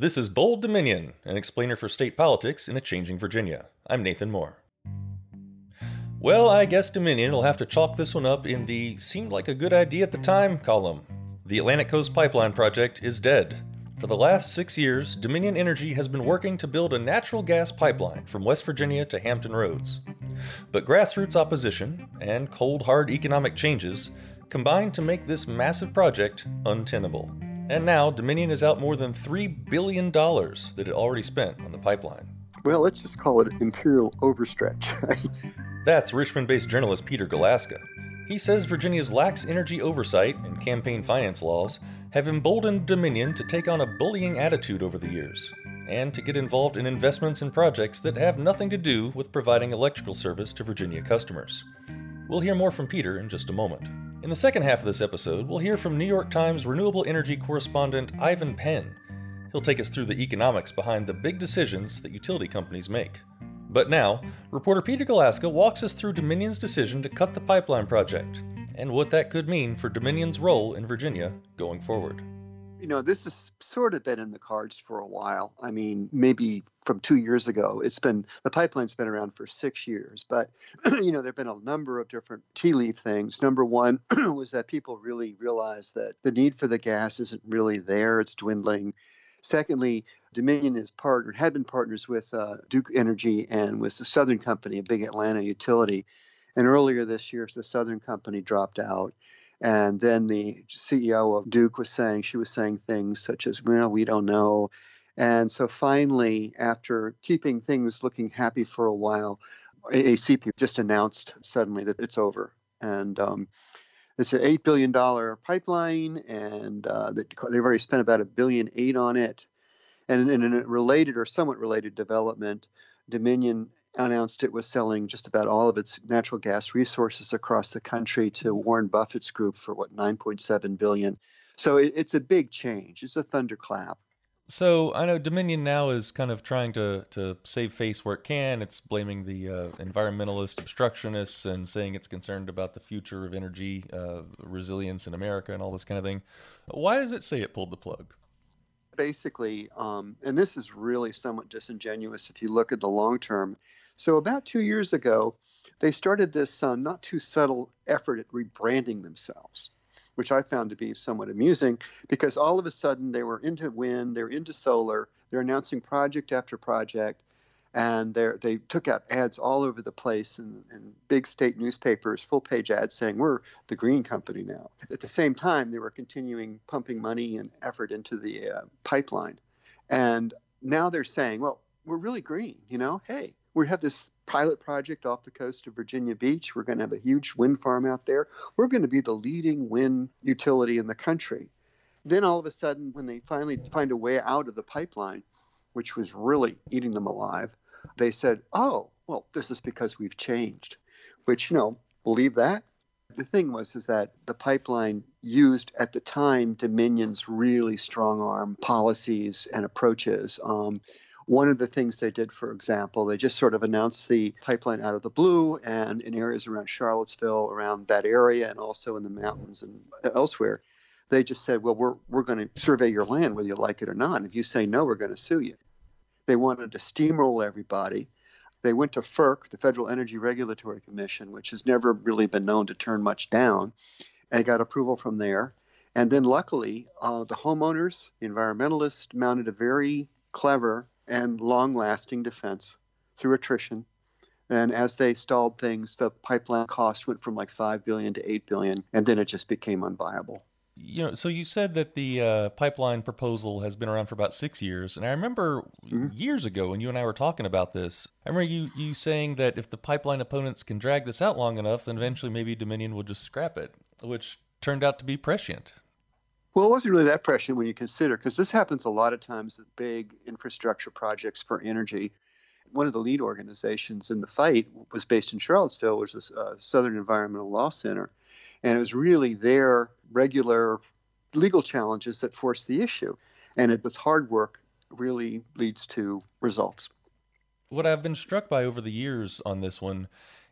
This is Bold Dominion, an explainer for state politics in a changing Virginia. I'm Nathan Moore. Well, I guess Dominion will have to chalk this one up in the seemed like a good idea at the time column. The Atlantic Coast Pipeline Project is dead. For the last six years, Dominion Energy has been working to build a natural gas pipeline from West Virginia to Hampton Roads. But grassroots opposition and cold hard economic changes combined to make this massive project untenable. And now Dominion is out more than $3 billion that it already spent on the pipeline. Well, let's just call it imperial overstretch. That's Richmond based journalist Peter Galuszka. He says Virginia's lax energy oversight and campaign finance laws have emboldened Dominion to take on a bullying attitude over the years, and to get involved in investments and projects that have nothing to do with providing electrical service to Virginia customers. We'll hear more from Peter in just a moment. In the second half of this episode, we'll hear from New York Times renewable energy correspondent Ivan Penn. He'll take us through the economics behind the big decisions that utility companies make. But now, reporter Peter Galuszka walks us through Dominion's decision to cut the pipeline project and what that could mean for Dominion's role in Virginia going forward you know, this has sort of been in the cards for a while. I mean, maybe from two years ago. It's been the pipeline's been around for six years, but you know, there've been a number of different tea leaf things. Number one was that people really realized that the need for the gas isn't really there; it's dwindling. Secondly, Dominion is partnered, had been partners with uh, Duke Energy and with the Southern Company, a big Atlanta utility. And earlier this year, the Southern Company dropped out. And then the CEO of Duke was saying, she was saying things such as, well, we don't know. And so finally, after keeping things looking happy for a while, ACP just announced suddenly that it's over. And um, it's an $8 billion pipeline, and uh, they've already spent about a billion eight on it. And in a related or somewhat related development, Dominion announced it was selling just about all of its natural gas resources across the country to Warren Buffett's group for what 9.7 billion. So it, it's a big change. It's a thunderclap. So I know Dominion now is kind of trying to, to save face where it can. It's blaming the uh, environmentalist obstructionists and saying it's concerned about the future of energy uh, resilience in America and all this kind of thing. Why does it say it pulled the plug? Basically, um, and this is really somewhat disingenuous if you look at the long term. So about two years ago, they started this uh, not too subtle effort at rebranding themselves, which I found to be somewhat amusing because all of a sudden they were into wind, they're into solar, they're announcing project after project, and they took out ads all over the place in, in big state newspapers, full page ads saying we're the green company now. At the same time, they were continuing pumping money and effort into the uh, pipeline, and now they're saying, well, we're really green. You know, hey, we have this pilot project off the coast of Virginia Beach. We're going to have a huge wind farm out there. We're going to be the leading wind utility in the country. Then all of a sudden, when they finally find a way out of the pipeline, which was really eating them alive, they said, oh, well, this is because we've changed, which, you know, believe that. The thing was is that the pipeline used at the time Dominion's really strong arm policies and approaches. Um, one of the things they did, for example, they just sort of announced the pipeline out of the blue and in areas around Charlottesville, around that area, and also in the mountains and elsewhere. They just said, well, we're, we're going to survey your land whether you like it or not. And If you say no, we're going to sue you. They wanted to steamroll everybody. They went to FERC, the Federal Energy Regulatory Commission, which has never really been known to turn much down, and got approval from there. And then luckily, uh, the homeowners, the environmentalists, mounted a very clever and long lasting defense through attrition. And as they stalled things, the pipeline cost went from like 5 billion to 8 billion, and then it just became unviable. You know, so you said that the uh, pipeline proposal has been around for about six years, and I remember mm-hmm. years ago when you and I were talking about this. I remember you you saying that if the pipeline opponents can drag this out long enough, then eventually maybe Dominion will just scrap it, which turned out to be prescient. Well, it wasn't really that prescient when you consider, because this happens a lot of times with big infrastructure projects for energy. One of the lead organizations in the fight was based in Charlottesville, which is the uh, Southern Environmental Law Center. And it was really their regular legal challenges that forced the issue. And it was hard work really leads to results. What I've been struck by over the years on this one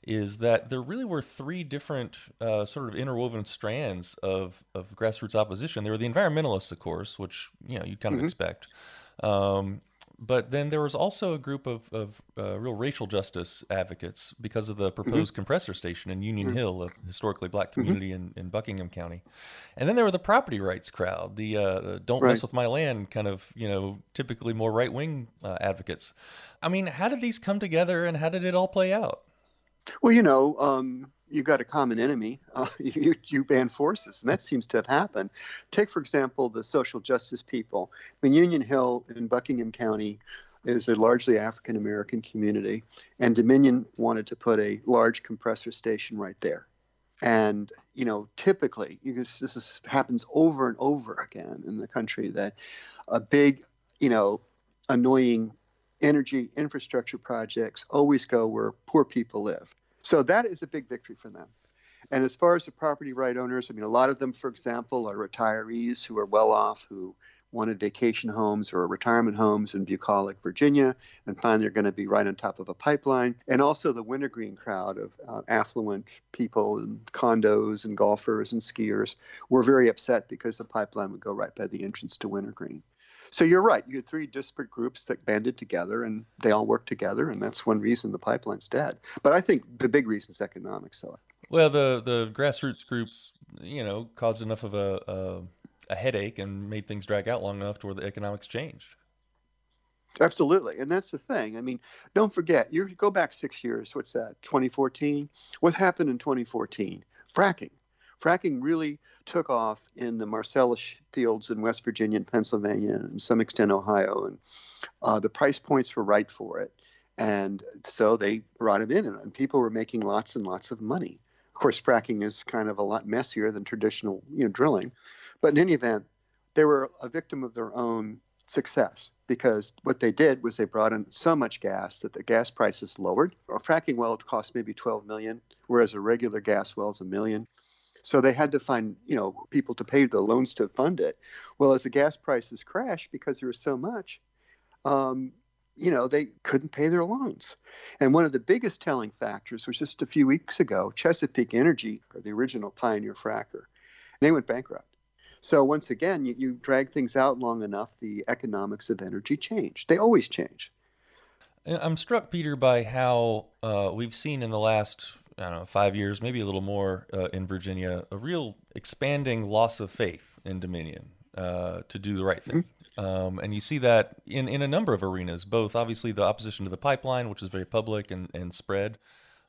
is that there really were three different uh, sort of interwoven strands of, of grassroots opposition. There were the environmentalists, of course, which you know you kind of mm-hmm. expect. Um, but then there was also a group of, of uh, real racial justice advocates because of the mm-hmm. proposed mm-hmm. compressor station in Union mm-hmm. Hill, a historically black mm-hmm. community mm-hmm. in, in Buckingham County. And then there were the property rights crowd, the, uh, the don't right. mess with my land kind of, you know, typically more right wing uh, advocates. I mean, how did these come together and how did it all play out? Well, you know, um, you got a common enemy. Uh, you, you band forces, and that seems to have happened. Take, for example, the social justice people. I mean, Union Hill in Buckingham County is a largely African American community, and Dominion wanted to put a large compressor station right there. And you know, typically, you this is, happens over and over again in the country that a big, you know, annoying energy infrastructure projects always go where poor people live. So that is a big victory for them. And as far as the property right owners, I mean, a lot of them, for example, are retirees who are well off, who wanted vacation homes or retirement homes in bucolic, Virginia, and find they're going to be right on top of a pipeline. And also the wintergreen crowd of uh, affluent people and condos and golfers and skiers were very upset because the pipeline would go right by the entrance to wintergreen. So you're right. You had three disparate groups that banded together and they all worked together, and that's one reason the pipeline's dead. But I think the big reason is economics. So. Well, the the grassroots groups, you know, caused enough of a, a a headache and made things drag out long enough to where the economics changed. Absolutely, and that's the thing. I mean, don't forget. You go back six years. What's that? 2014. What happened in 2014? Fracking fracking really took off in the Marcellus fields in West Virginia and Pennsylvania and some extent Ohio. And uh, the price points were right for it. And so they brought it in, and people were making lots and lots of money. Of course, fracking is kind of a lot messier than traditional you know, drilling. But in any event, they were a victim of their own success because what they did was they brought in so much gas that the gas prices lowered. A fracking well cost maybe 12 million, whereas a regular gas well is a million. So they had to find, you know, people to pay the loans to fund it. Well, as the gas prices crashed because there was so much, um, you know, they couldn't pay their loans. And one of the biggest telling factors was just a few weeks ago, Chesapeake Energy, or the original pioneer fracker, they went bankrupt. So once again, you, you drag things out long enough, the economics of energy change. They always change. I'm struck, Peter, by how uh, we've seen in the last I don't know, five years, maybe a little more uh, in Virginia, a real expanding loss of faith in Dominion uh, to do the right thing. Mm-hmm. Um, and you see that in, in a number of arenas, both obviously the opposition to the pipeline, which is very public and, and spread,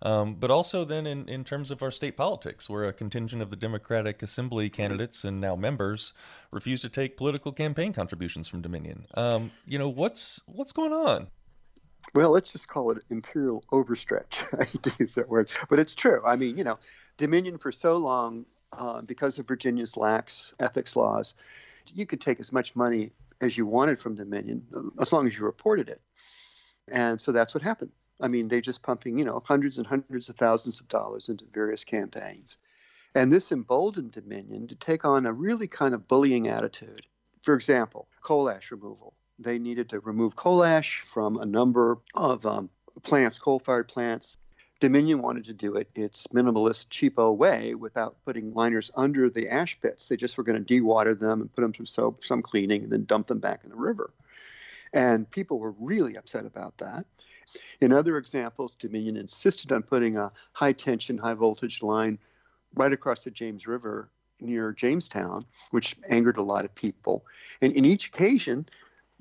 um, but also then in, in terms of our state politics, where a contingent of the Democratic Assembly candidates and now members refuse to take political campaign contributions from Dominion. Um, you know, what's what's going on? Well, let's just call it imperial overstretch. I hate to use that word, but it's true. I mean, you know, Dominion for so long, uh, because of Virginia's lax ethics laws, you could take as much money as you wanted from Dominion as long as you reported it. And so that's what happened. I mean, they're just pumping, you know, hundreds and hundreds of thousands of dollars into various campaigns. And this emboldened Dominion to take on a really kind of bullying attitude. For example, coal ash removal they needed to remove coal ash from a number of um, plants, coal fired plants. Dominion wanted to do it its minimalist, cheapo way without putting liners under the ash pits. They just were going to dewater them and put them through so, some cleaning and then dump them back in the river. And people were really upset about that. In other examples, Dominion insisted on putting a high tension, high voltage line right across the James River near Jamestown, which angered a lot of people. And in each occasion,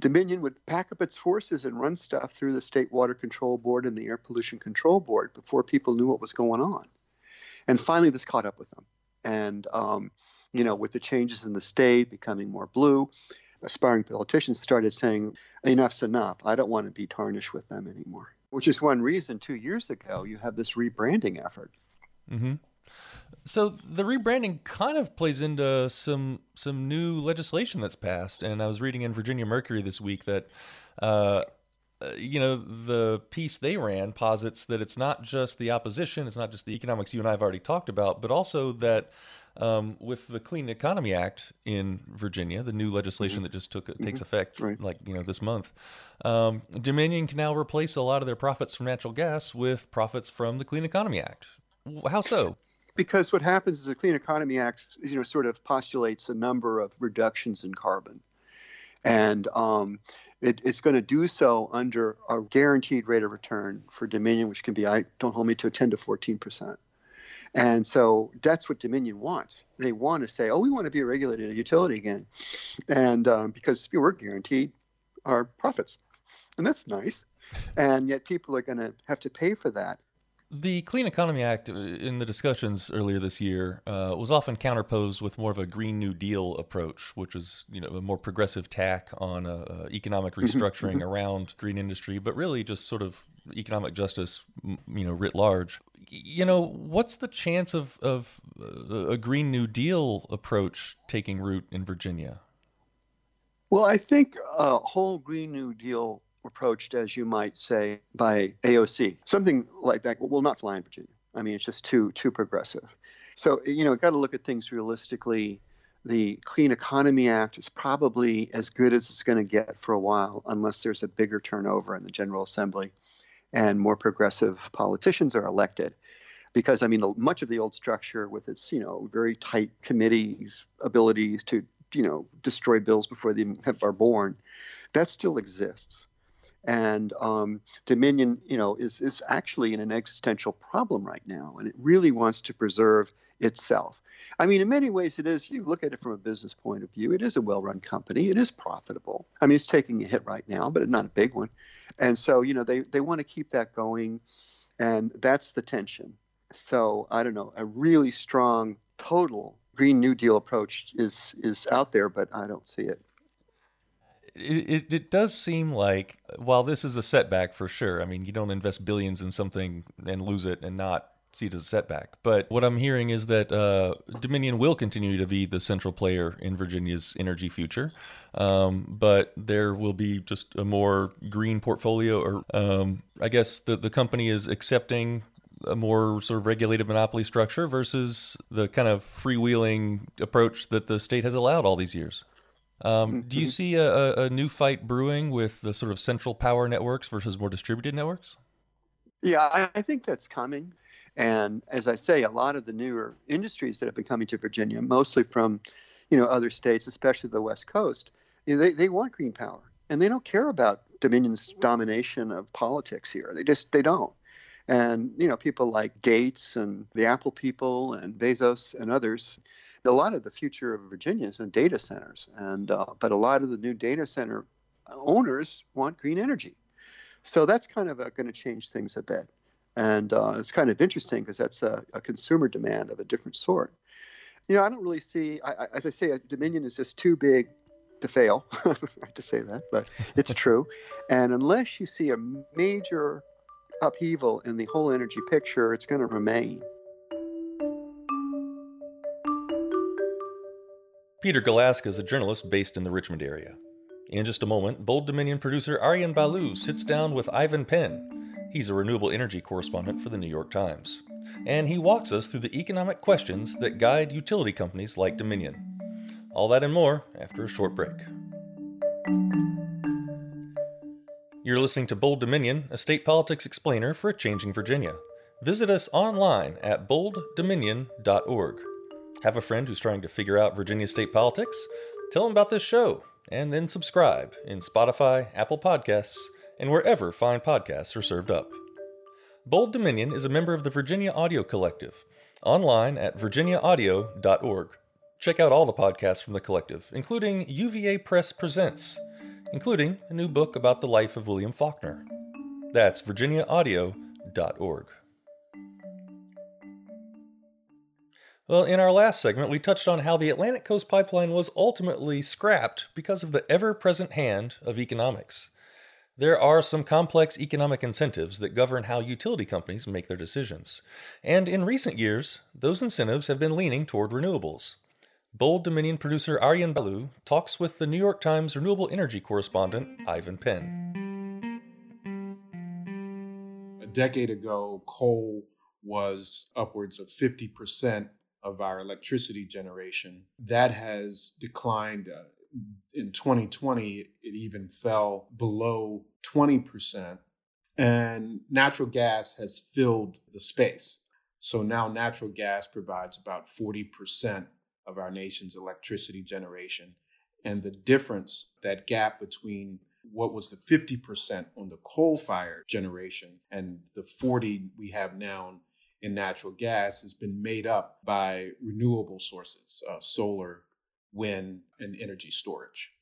Dominion would pack up its forces and run stuff through the State Water Control Board and the Air Pollution Control Board before people knew what was going on. And finally, this caught up with them. And, um, you know, with the changes in the state becoming more blue, aspiring politicians started saying, enough's enough. I don't want to be tarnished with them anymore. Which is one reason two years ago you have this rebranding effort. Mm-hmm. So the rebranding kind of plays into some some new legislation that's passed, and I was reading in Virginia Mercury this week that. Uh, uh, you know, the piece they ran posits that it's not just the opposition, it's not just the economics you and I have already talked about, but also that um, with the Clean Economy Act in Virginia, the new legislation mm-hmm. that just took mm-hmm. takes effect right. like you know this month, um, Dominion can now replace a lot of their profits from natural gas with profits from the Clean Economy Act. How so? Because what happens is the Clean Economy Act, you know, sort of postulates a number of reductions in carbon. And um, it, it's going to do so under a guaranteed rate of return for Dominion, which can be, I don't hold me to, 10 to 14 percent. And so that's what Dominion wants. They want to say, oh, we want to be a regulated utility again. And um, because we're guaranteed our profits. And that's nice. And yet people are going to have to pay for that. The Clean Economy Act, uh, in the discussions earlier this year, uh, was often counterposed with more of a Green New Deal approach, which is you know a more progressive tack on uh, uh economic mm-hmm, restructuring mm-hmm. around green industry, but really just sort of economic justice, you know, writ large. You know, what's the chance of of a Green New Deal approach taking root in Virginia? Well, I think a whole Green New Deal approached, as you might say, by AOC. Something like that will not fly in Virginia. I mean, it's just too too progressive. So you know, got to look at things realistically. The Clean Economy Act is probably as good as it's going to get for a while, unless there's a bigger turnover in the General Assembly and more progressive politicians are elected. Because I mean, much of the old structure, with its you know very tight committees' abilities to you know destroy bills before they are born, that still exists. And um, Dominion, you know, is is actually in an existential problem right now, and it really wants to preserve itself. I mean, in many ways, it is. You look at it from a business point of view; it is a well-run company. It is profitable. I mean, it's taking a hit right now, but not a big one. And so, you know, they they want to keep that going, and that's the tension. So I don't know, a really strong total Green New Deal approach is is out there, but I don't see it it, it, does seem like while this is a setback for sure, I mean, you don't invest billions in something and lose it and not see it as a setback. But what I'm hearing is that uh, Dominion will continue to be the central player in Virginia's energy future, um, but there will be just a more green portfolio, or um, I guess the the company is accepting a more sort of regulated monopoly structure versus the kind of freewheeling approach that the state has allowed all these years. Um, do you mm-hmm. see a, a, new fight brewing with the sort of central power networks versus more distributed networks? Yeah, I, I think that's coming. And as I say, a lot of the newer industries that have been coming to Virginia, mostly from, you know, other states, especially the West Coast, you know, they, they want green power and they don't care about Dominion's domination of politics here. They just they don't. And you know, people like Gates and the Apple people and Bezos and others, a lot of the future of Virginia is in data centers, and uh, but a lot of the new data center owners want green energy, so that's kind of uh, going to change things a bit, and uh, it's kind of interesting because that's a, a, consumer demand of a different sort. You know, I don't really see, I, I, as I say, Dominion is just too big to fail. I to say that, but it's true. and unless you see a major upheaval in the whole energy picture, it's going to remain. Peter Galuszka is a journalist based in the Richmond area. In just a moment, Bold Dominion producer Aryan Balu sits down with Ivan Penn. He's a renewable energy correspondent for the New York Times. And he walks us through the economic questions that guide utility companies like Dominion. All that and more after a short break. You're listening to Bold Dominion, a state politics explainer for a changing Virginia. Visit us online at bolddominion.org. Have a friend who's trying to figure out Virginia state politics? Tell them about this show, and then subscribe in Spotify, Apple Podcasts, and wherever fine podcasts are served up. Bold Dominion is a member of the Virginia Audio Collective, online at virginiaaudio.org. Check out all the podcasts from the collective, including UVA Press Presents, including a new book about the life of William Faulkner. That's virginiaaudio.org. Well, in our last segment, we touched on how the Atlantic Coast Pipeline was ultimately scrapped because of the ever present hand of economics. There are some complex economic incentives that govern how utility companies make their decisions. And in recent years, those incentives have been leaning toward renewables. Bold Dominion producer Aryan Balu talks with the New York Times renewable energy correspondent Ivan Penn. A decade ago, coal was upwards of 50% of our electricity generation. That has declined. Uh, in 2020, it even fell below 20%. And natural gas has filled the space. So now natural gas provides about 40% of our nation's electricity generation. And the difference, that gap between what was the 50% on the coal fired generation and the 40 we have now in natural gas has been made up by renewable sources, uh, solar, wind, and energy storage.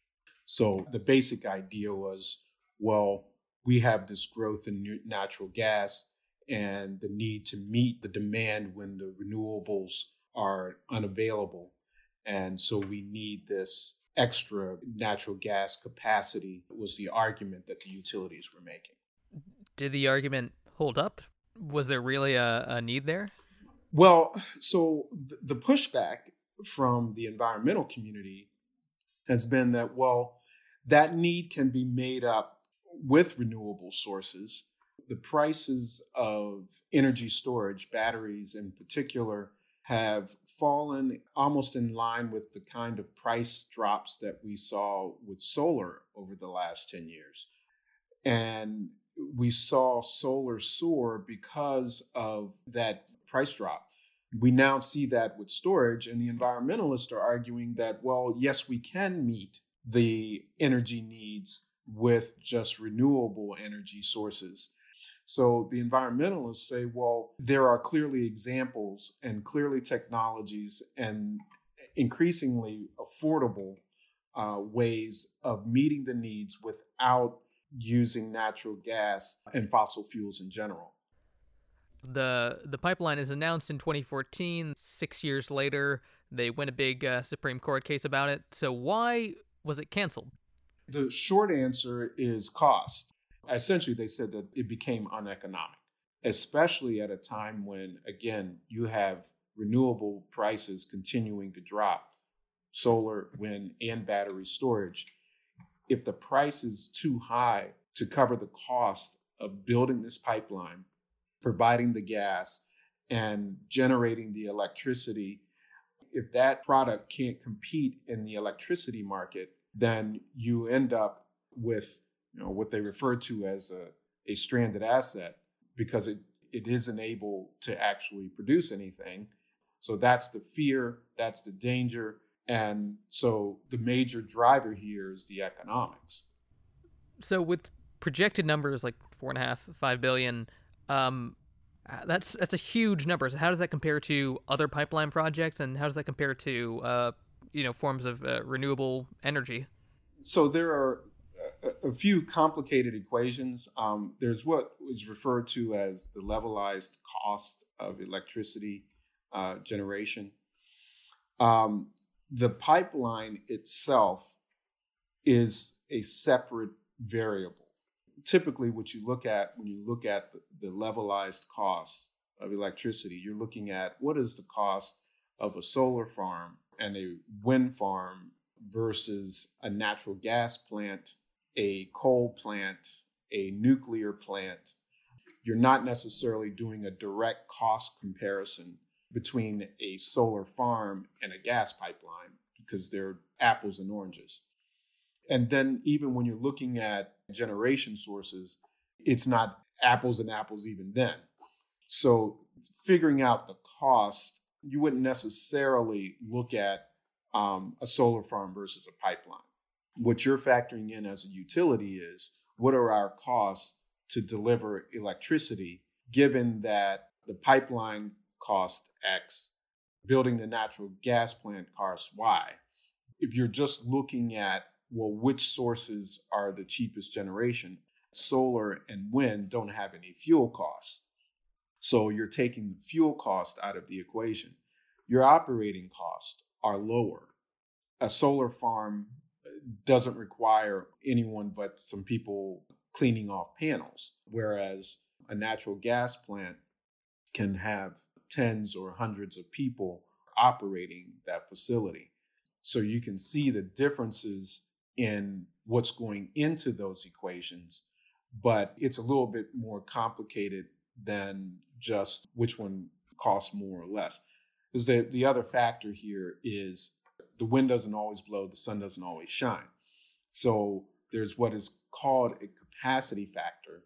So the basic idea was well, we have this growth in natural gas and the need to meet the demand when the renewables are unavailable. And so we need this extra natural gas capacity was the argument that the utilities were making. Did the argument hold up? Was there really a, a need there? Well, so the pushback from the environmental community has been that, well, that need can be made up with renewable sources. The prices of energy storage, batteries in particular, have fallen almost in line with the kind of price drops that we saw with solar over the last 10 years. And we saw solar soar because of that price drop. We now see that with storage, and the environmentalists are arguing that, well, yes, we can meet the energy needs with just renewable energy sources. So the environmentalists say, well, there are clearly examples and clearly technologies and increasingly affordable uh, ways of meeting the needs without using natural gas and fossil fuels in general. The the pipeline is announced in 2014. Six years later, they win a big uh, Supreme Court case about it. So why was it canceled? The short answer is cost. Essentially, they said that it became uneconomic, especially at a time when, again, you have renewable prices continuing to drop, solar, wind, and battery storage. If the price is too high to cover the cost of building this pipeline, providing the gas, and generating the electricity, if that product can't compete in the electricity market, then you end up with you know, what they refer to as a, a stranded asset because it, it isn't able to actually produce anything. So that's the fear, that's the danger. And so the major driver here is the economics. So with projected numbers like four and a half, five billion, um, that's that's a huge number. So how does that compare to other pipeline projects, and how does that compare to uh, you know forms of uh, renewable energy? So there are a, few complicated equations. Um, there's what is referred to as the levelized cost of electricity uh, generation. Um, the pipeline itself is a separate variable. Typically, what you look at when you look at the, levelized cost of electricity, you're looking at what is the cost of a solar farm and a wind farm versus a natural gas plant a coal plant, a nuclear plant, you're not necessarily doing a direct cost comparison between a solar farm and a gas pipeline because they're apples and oranges. And then, even when you're looking at generation sources, it's not apples and apples even then. So, figuring out the cost, you wouldn't necessarily look at um, a solar farm versus a pipeline what you're factoring in as a utility is what are our costs to deliver electricity, given that the pipeline cost X, building the natural gas plant costs Y. If you're just looking at, well, which sources are the cheapest generation, solar and wind don't have any fuel costs. So you're taking the fuel cost out of the equation. Your operating costs are lower. A solar farm uh, doesn't require anyone but some people cleaning off panels, whereas a natural gas plant can have tens or hundreds of people operating that facility. So you can see the differences in what's going into those equations, but it's a little bit more complicated than just which one costs more or less. Because the, the other factor here is the wind doesn't always blow, the sun doesn't always shine. So there's what is called a capacity factor.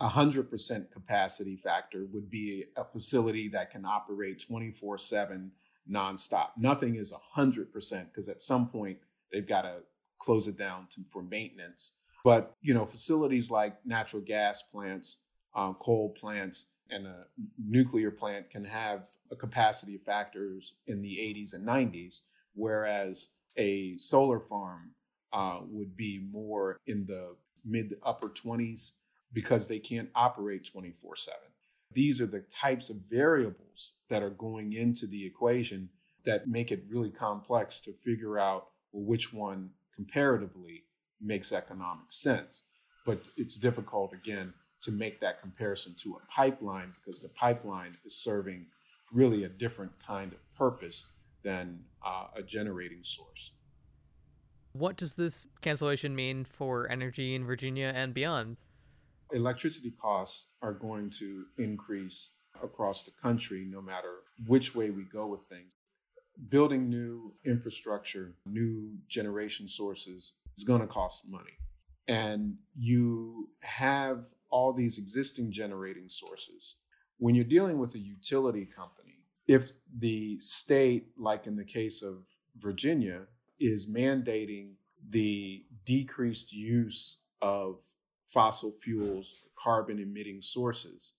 A 100% capacity factor would be a facility that can operate 24 7 nonstop. Nothing is 100% because at some point they've got to close it down to, for maintenance. But you know, facilities like natural gas plants, um, coal plants, and a nuclear plant can have a capacity factors in the 80s and 90s, whereas a solar farm uh, would be more in the mid upper 20s because they can't operate 24 7. These are the types of variables that are going into the equation that make it really complex to figure out well, which one comparatively makes economic sense. But it's difficult, again, to make that comparison to a pipeline because the pipeline is serving really a different kind of purpose than uh, a generating source. What does this cancellation mean for energy in Virginia and beyond? Electricity costs are going to increase across the country no matter which way we go with things. Building new infrastructure, new generation sources is going to cost money. And you have all these existing generating sources. When you're dealing with a utility company, if the state, like in the case of Virginia, is mandating the decreased use of fossil fuels, carbon emitting sources,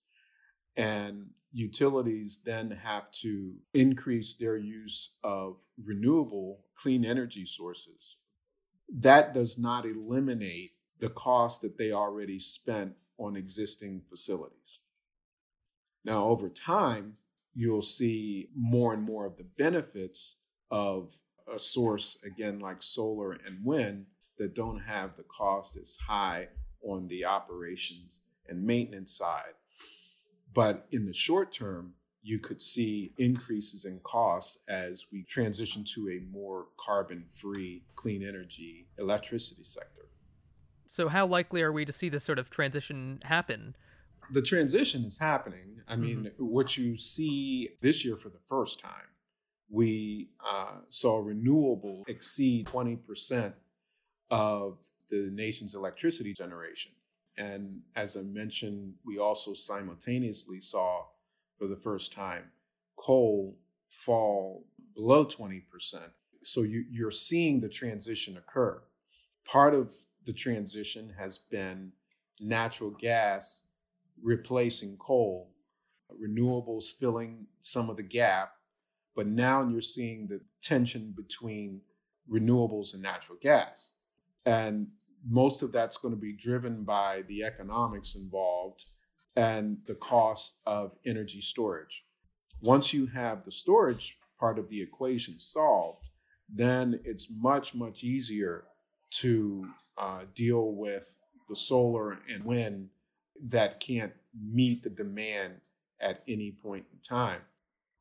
and utilities then have to increase their use of renewable clean energy sources that does not eliminate the cost that they already spent on existing facilities. Now, over time, you'll see more and more of the benefits of a source, again, like solar and wind, that don't have the cost as high on the operations and maintenance side. But in the short term, you could see increases in costs as we transition to a more carbon free, clean energy electricity sector. So, how likely are we to see this sort of transition happen? The transition is happening. I mean, mm-hmm. what you see this year for the first time, we uh, saw renewable exceed 20% of the nation's electricity generation. And as I mentioned, we also simultaneously saw for the first time, coal fall below 20%. So you, you're seeing the transition occur. Part of the transition has been natural gas replacing coal, renewables filling some of the gap. But now you're seeing the tension between renewables and natural gas. And most of that's going to be driven by the economics involved and the cost of energy storage. Once you have the storage part of the equation solved, then it's much, much easier to uh, deal with the solar and wind that can't meet the demand at any point in time.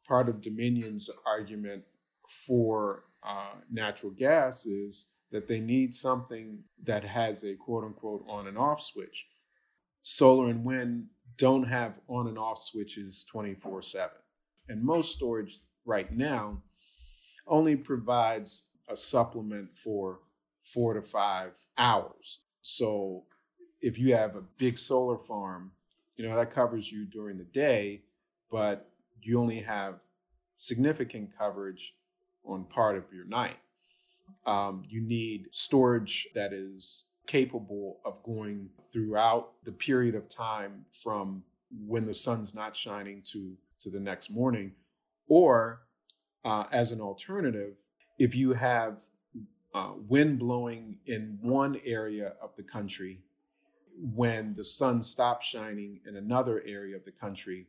Part of Dominion's argument for uh, natural gas is that they need something that has a quote unquote on and off switch. Solar and wind don't have on and off switches 24 7. And most storage right now only provides a supplement for four to five hours. So if you have a big solar farm, you know, that covers you during the day, but you only have significant coverage on part of your night. Um, you need storage that is capable of going throughout the period of time from when the sun's not shining to to the next morning. Or uh, as an alternative if you have uh, wind blowing in one area of the country when the sun stops shining in another area of the country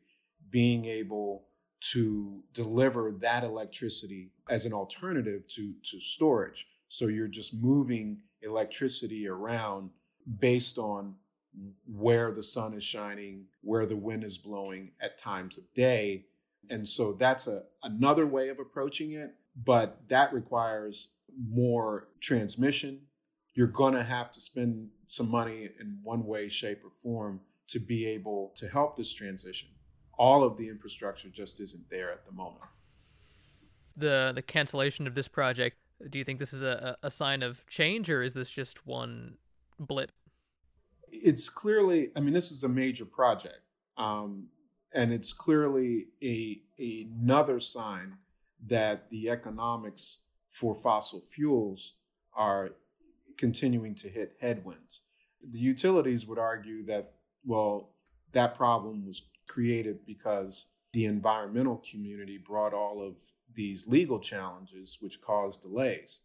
being able to deliver that electricity as an alternative to, to storage so you're just moving electricity around based on where the sun is shining, where the wind is blowing at times of day. And so that's a, another way of approaching it, but that requires more transmission. You're going to have to spend some money in one way, shape, or form to be able to help this transition. All of the infrastructure just isn't there at the moment. The the cancellation of this project do you think this is a, a sign of change, or is this just one blip? It's clearly, I mean, this is a major project, um, and it's clearly a, a another sign that the economics for fossil fuels are continuing to hit headwinds. The utilities would argue that, well, that problem was created because the environmental community brought all of these legal challenges, which caused delays.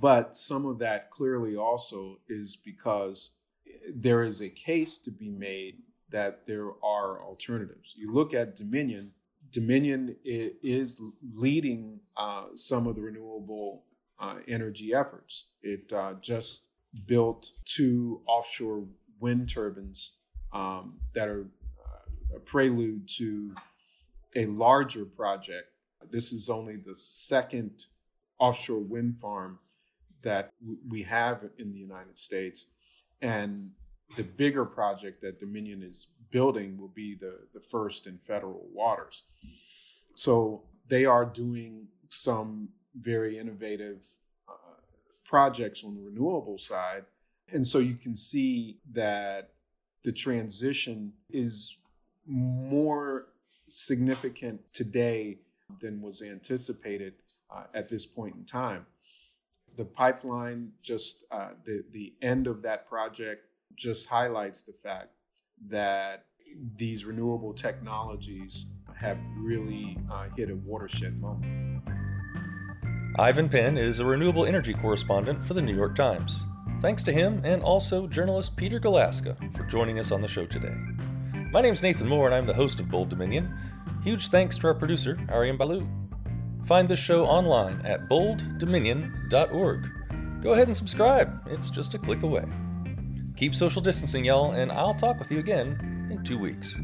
But some of that clearly also is because there is a case to be made that there are alternatives. You look at Dominion, Dominion is leading uh, some of the renewable uh, energy efforts. It uh, just built two offshore wind turbines um, that are a prelude to a larger project. This is only the second offshore wind farm that we have in the United States. And the bigger project that Dominion is building will be the, the first in federal waters. So they are doing some very innovative uh, projects on the renewable side. And so you can see that the transition is more significant today than was anticipated uh, at this point in time. The pipeline, just uh, the, the end of that project, just highlights the fact that these renewable technologies have really uh, hit a watershed moment. Ivan Penn is a renewable energy correspondent for the New York Times. Thanks to him and also journalist Peter Galuszka for joining us on the show today. My name's Nathan Moore and I'm the host of Bold Dominion. Huge thanks to our producer, Ariam Balu. Find this show online at bolddominion.org. Go ahead and subscribe, it's just a click away. Keep social distancing, y'all, and I'll talk with you again in two weeks.